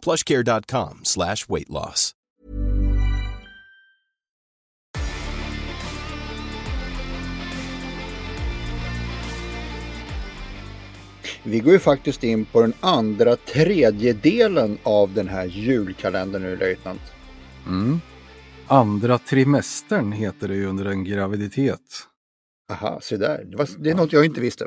plushcare.com slash weight loss. Vi går ju faktiskt in på den andra tredjedelen av den här julkalendern nu, löjtnant. Mm. Andra trimestern heter det ju under en graviditet. Aha, se där. Det, var, det är något jag inte visste.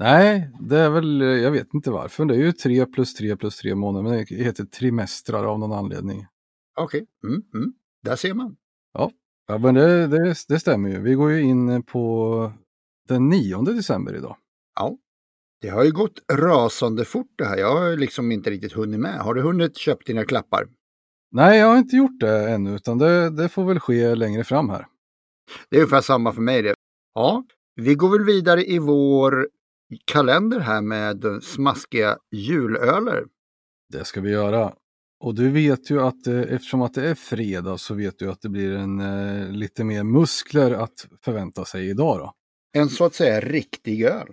Nej, det är väl, jag vet inte varför. Det är ju tre plus tre plus tre månader, men det heter trimestrar av någon anledning. Okej, okay. mm, mm. där ser man. Ja, ja men det, det, det stämmer ju. Vi går ju in på den 9 december idag. Ja, det har ju gått rasande fort det här. Jag har liksom inte riktigt hunnit med. Har du hunnit köpa dina klappar? Nej, jag har inte gjort det ännu, utan det, det får väl ske längre fram här. Det är ungefär samma för mig det. Ja, vi går väl vidare i vår kalender här med smaskiga julöler. Det ska vi göra. Och du vet ju att eh, eftersom att det är fredag så vet du att det blir en eh, lite mer muskler att förvänta sig idag då. En så att säga riktig öl.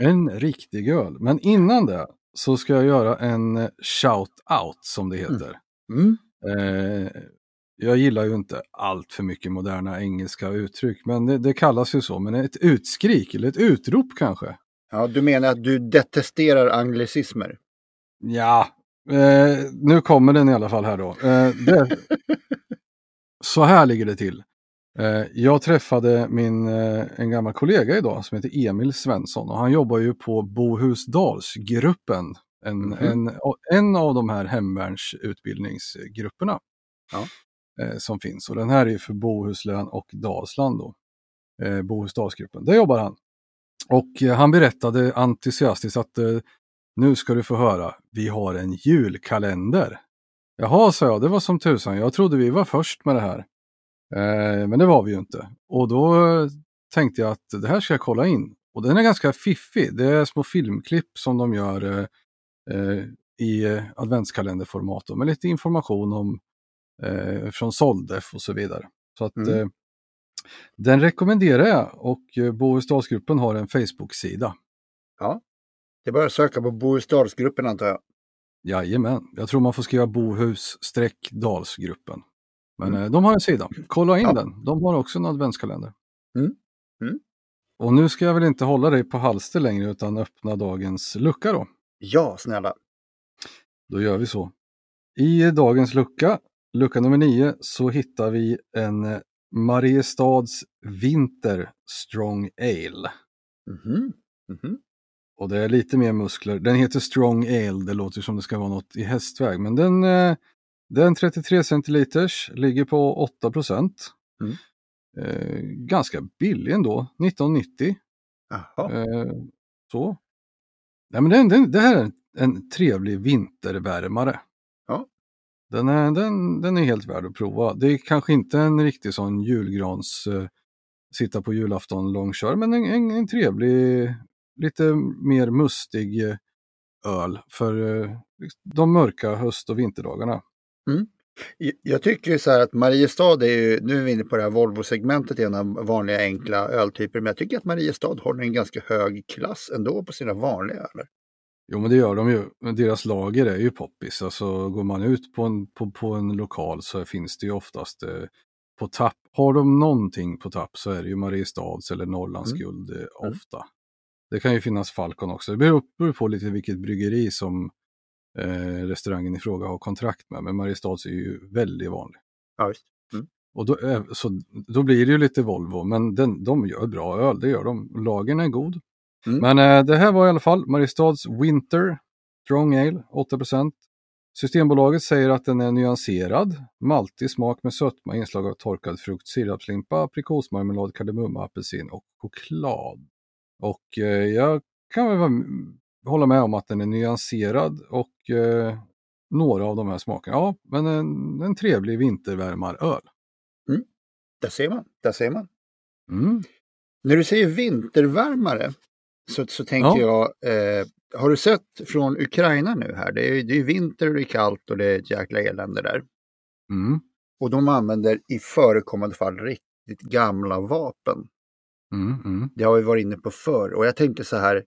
En riktig öl. Men innan det så ska jag göra en eh, shout-out som det heter. Mm. Mm. Eh, jag gillar ju inte allt för mycket moderna engelska uttryck, men det, det, kallas ju så. Men ett utskrik eller ett utrop kanske. Ja, du menar att du detesterar anglicismer? Ja, eh, nu kommer den i alla fall här då. Eh, det... så här ligger det till. Eh, jag träffade min, eh, en gammal kollega idag som heter Emil Svensson och han jobbar ju på Bohusdalsgruppen. En, mm -hmm. en, en av de här hemvärnsutbildningsgrupperna ja. Eh, som finns. Och den här är för Bohuslän och Dalsland då. Bohusdalsgruppen. Där jobbar han. Och han berättade entusiastiskt att nu ska du få höra, vi har en julkalender. Jaha, sa jag, det var som tusan, jag trodde vi var först med det här. Eh, men det var vi ju inte. Och då tänkte jag att det här ska jag kolla in. Och den är ganska fiffig. Det är små filmklipp som de gör eh, eh i adventskalenderformat med lite information om eh, från Soldef och så vidare. Så att mm. Eh, den rekommenderar jag och eh, Bohusdalsgruppen har en Facebook-sida. Ja, det är bara att söka på Bohusdalsgruppen antar jag. Jajamän, jag tror man får skriva Bohus-dalsgruppen. Men mm. de har en sida, kolla in ja. den. De har också en adventskalender. Mm. Mm. Och nu ska jag väl inte hålla dig på halster längre utan öppna dagens lucka då. Ja, snälla. Då gör vi så. I dagens lucka, lucka nummer nio, så hittar vi en eh, Mariestads Vinter Strong Ale. Mm -hmm. Mm -hmm. Och det är lite mer muskler. Den heter Strong Ale, det låter som det ska vara något i hästväg. Men den, eh, den 33 centiliters ligger på 8 procent. Mm. Eh, ganska billig ändå, 1990. Eh, så. Nej, men den, den, det här är en trevlig vintervärmare. Den är, den, den är helt värd att prova. Det är kanske inte en riktig sån julgrans eh, sitta på julafton långkör, men en, en, en trevlig, lite mer mustig eh, öl för eh, liksom, de mörka höst och vinterdagarna. Mm. Jag tycker så här att Mariestad är ju, nu är vi inne på det här Volvo-segmentet igen av vanliga enkla öltyper, men jag tycker att Mariestad håller en ganska hög klass ändå på sina vanliga öler. Jo men det gör de ju. Deras lager är ju poppis. Alltså går man ut på en, på, på en lokal så finns det ju oftast eh, på tapp. Har de någonting på tapp så är det ju Mariestads eller Norrlands mm. eh, mm. ofta. Det kan ju finnas Falcon också. Det beror på lite vilket bryggeri som eh, restaurangen i fråga har kontrakt med. Men Mariestads är ju väldigt vanlig. Ja. Mm. Och då, eh, så, då blir det ju lite Volvo, men den, de gör bra öl, det gör de. Lagen är god. Mm. Men eh, det här var i alla fall Mariestads Winter Strong Ale, 8% Systembolaget säger att den är nyanserad, maltig smak med sötma, inslag av torkad frukt, sirapslimpa, aprikosmarmelad, kardemumma, apelsin och choklad. Och eh, jag kan väl hålla med om att den är nyanserad och eh, några av de här smakerna. Ja, men en, en trevlig vintervärmaröl. Där ser man, där ser man. Mm. När du säger vintervärmare så, så tänker jag, eh, har du sett från Ukraina nu här? Det är, det är vinter och det är kallt och det är ett jäkla elände där. Mm. Och de använder i förekommande fall riktigt gamla vapen. Mm. Mm. Det har vi varit inne på förr och jag tänker så här,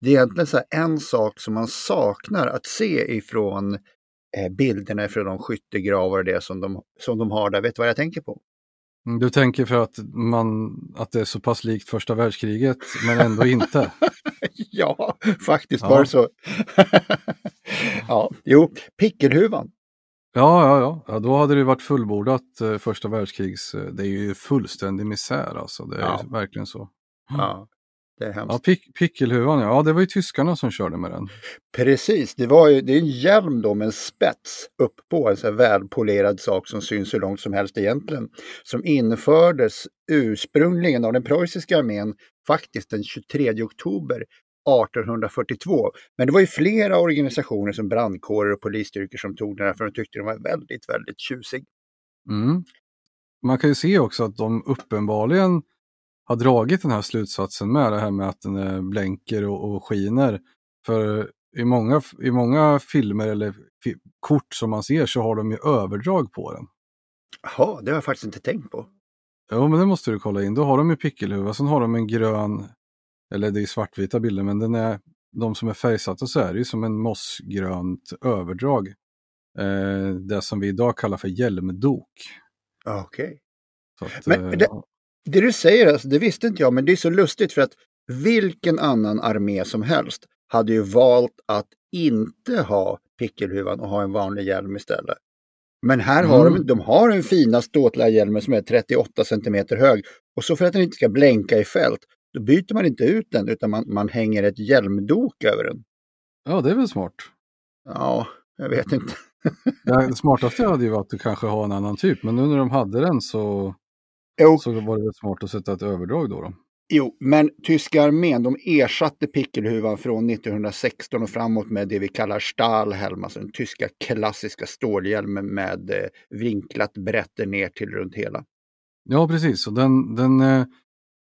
det är egentligen så en sak som man saknar att se ifrån eh, bilderna från de skyttegravar och det som de, som de har där. Vet du vad jag tänker på? Mm, Du tänker för att, man, att det är så pass likt första världskriget, men ändå inte. ja, faktiskt Ja. det så. ja, jo, pickelhuvan. Ja, ja, ja, ja, då hade det varit fullbordat eh, första världskrigs... eh, Det är ju fullständig misär alltså. Det är Ja. verkligen så. Ja, det är hemskt. Ja, pick, pickelhuvan, ja. ja, det var ju tyskarna som körde med den. Precis, det, var ju, det är en hjälm då med en spets upp på en så välpolerad sak som syns hur långt som helst egentligen. Som infördes ursprungligen av den preussiska armén faktiskt den 23 oktober 1842. Men det var ju flera organisationer som brandkårer och polisstyrkor som tog den här för de tyckte den var väldigt, väldigt tjusig. Mm. Man kan ju se också att de uppenbarligen har dragit den här slutsatsen med det här med att den är blänker och, och skiner. För i många, i många filmer eller fi, kort som man ser så har de ju överdrag på den. Jaha, det har jag faktiskt inte tänkt på. Jo, men det måste du kolla in. Då har de ju pickelhuva, sen har de en grön, eller det är svartvita bilder, men den är, de som är färgsatta så är det ju som en mossgrönt överdrag. Eh, det som vi idag kallar för hjälmdok. Okej. Så att, Men eh, det- Det du säger, alltså, det visste inte jag, men det är så lustigt för att vilken annan armé som helst hade ju valt att inte ha pickelhuvan och ha en vanlig hjälm istället. Men här har de, Mm. de har en fina ståtliga hjälmen som är 38 centimeter hög. Och så för att den inte ska blänka i fält, då byter man inte ut den utan man, man hänger ett hjälmdok över den. Ja, det är väl smart. Ja, jag vet inte. Det smartaste hade ju varit att du kanske har en annan typ, men nu när de hade den så, Jo, så var det väl smart att sätta ett överdrag då. då. Jo, men tyska armén de ersatte pickelhuvan från 1916 och framåt med det vi kallar Stahlhelm, alltså den tyska klassiska stålhjälmen med eh, vinklat brätte ner till runt hela. Ja, precis. Och den, den, eh,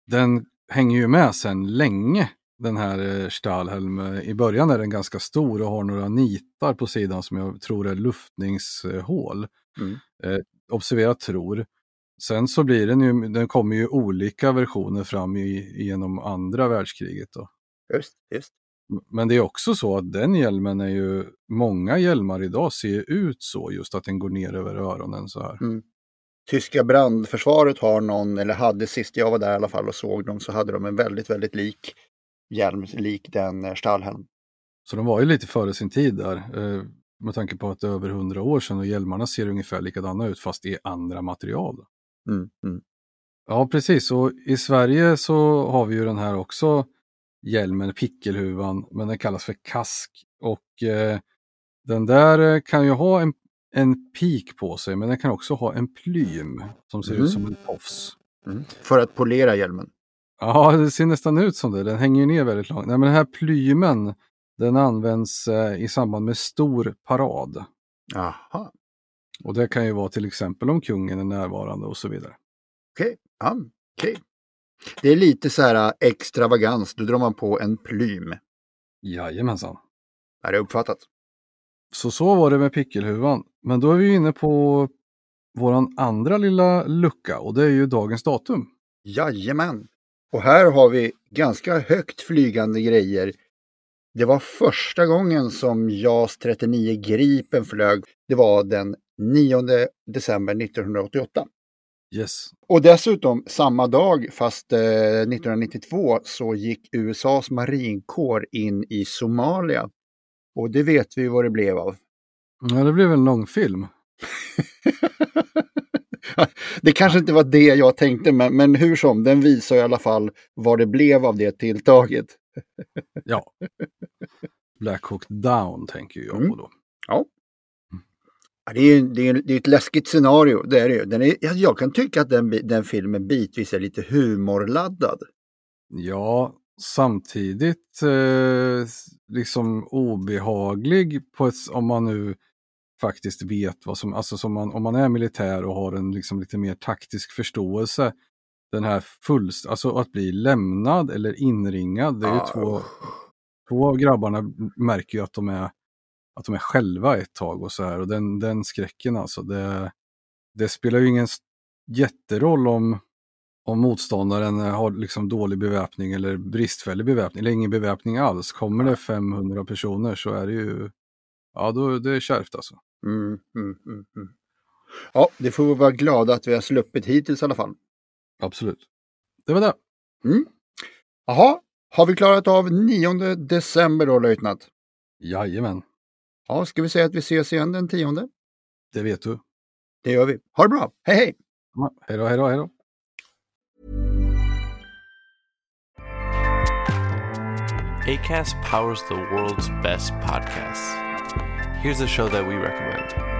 den hänger ju med sen länge, den här eh, Stahlhelm. Eh, I början är den ganska stor och har några nitar på sidan som jag tror är luftningshål. Mm. Eh, observera tror. Sen så blir den ju, den kommer ju olika versioner fram i, genom andra världskriget. Då. Just, just. Men det är också så att den hjälmen är ju, många hjälmar idag ser ut så, just att den går ner över öronen så här. Tyska brandförsvaret har någon, eller hade sist jag var där i alla fall och såg dem, så hade de en väldigt, väldigt lik hjälm, lik den eh, Stahlhelm. Så de var ju lite före sin tid där. Eh, med tanke på att det är över hundra år sedan och hjälmarna ser ungefär likadana ut fast i andra material. Mm, mm. Ja, precis. Och i Sverige så har vi ju den här också, hjälmen, pickelhuvan, men den kallas för kask. Och eh, den där eh, kan ju ha en, en pik på sig, men den kan också ha en plym som ser Mm. ut som en tofs. Mm. För att polera hjälmen. Ja, det ser nästan ut som det. Den hänger ner väldigt långt. Nej, men den här plymen, den används eh, i samband med stor parad. Aha, Och det kan ju vara till exempel om kungen är närvarande och så vidare. okej. Ja, okej. Det är lite så här eh, extravagans, då drar man på en plym. Jajamensan. Är det uppfattat? Så så var det med pickelhuvan. Men då är vi inne på våran andra lilla lucka och det är ju dagens datum. Jajamän. Och här har vi ganska högt flygande grejer. Det var första gången som JAS 39 Gripen flög. Det var den 9 december 1988. Yes. Och dessutom samma dag, fast eh, 1992, så gick USAs marinkår in i Somalia. Och det vet vi vad det blev av. Ja, det blev en långfilm. det kanske inte var det jag tänkte, men, men hur som, den visar i alla fall vad det blev av det tilltaget. Ja. Black Hawk Down tänker jag Mm. på då. Ja, det är, ju- det, är, det är ett läskigt scenario, det är det ju. Den är, jag, kan tycka att den, den filmen bitvis är lite humorladdad. Ja, samtidigt eh, liksom obehaglig på ett, om man nu faktiskt vet vad som, alltså som man, om man är militär och har en liksom lite mer taktisk förståelse, den här fullst, alltså att bli lämnad eller inringad, det är ju Ah. två, två av grabbarna märker ju att de är, att de är själva ett tag och så här och den, den skräcken alltså, det, det spelar ju ingen jätteroll om, om motståndaren har liksom dålig beväpning eller bristfällig beväpning eller ingen beväpning alls. Kommer det 500 personer så är det ju, ja då det är kärvt alltså. Mm, mm, mm, mm. Ja, det får vi vara glada att vi har sluppit hittills i alla fall. Absolut. Det var det. Jaha, har vi klarat av 9 december då, löjtnant? Jajamän, Ja, ska vi säga att vi ses igen den 10? det vet du. Det gör vi. Ha det bra. Hej hej! Ja, Hej då, hej då, hej då. ACAST powers the world's best podcasts. Here's a show that we recommend.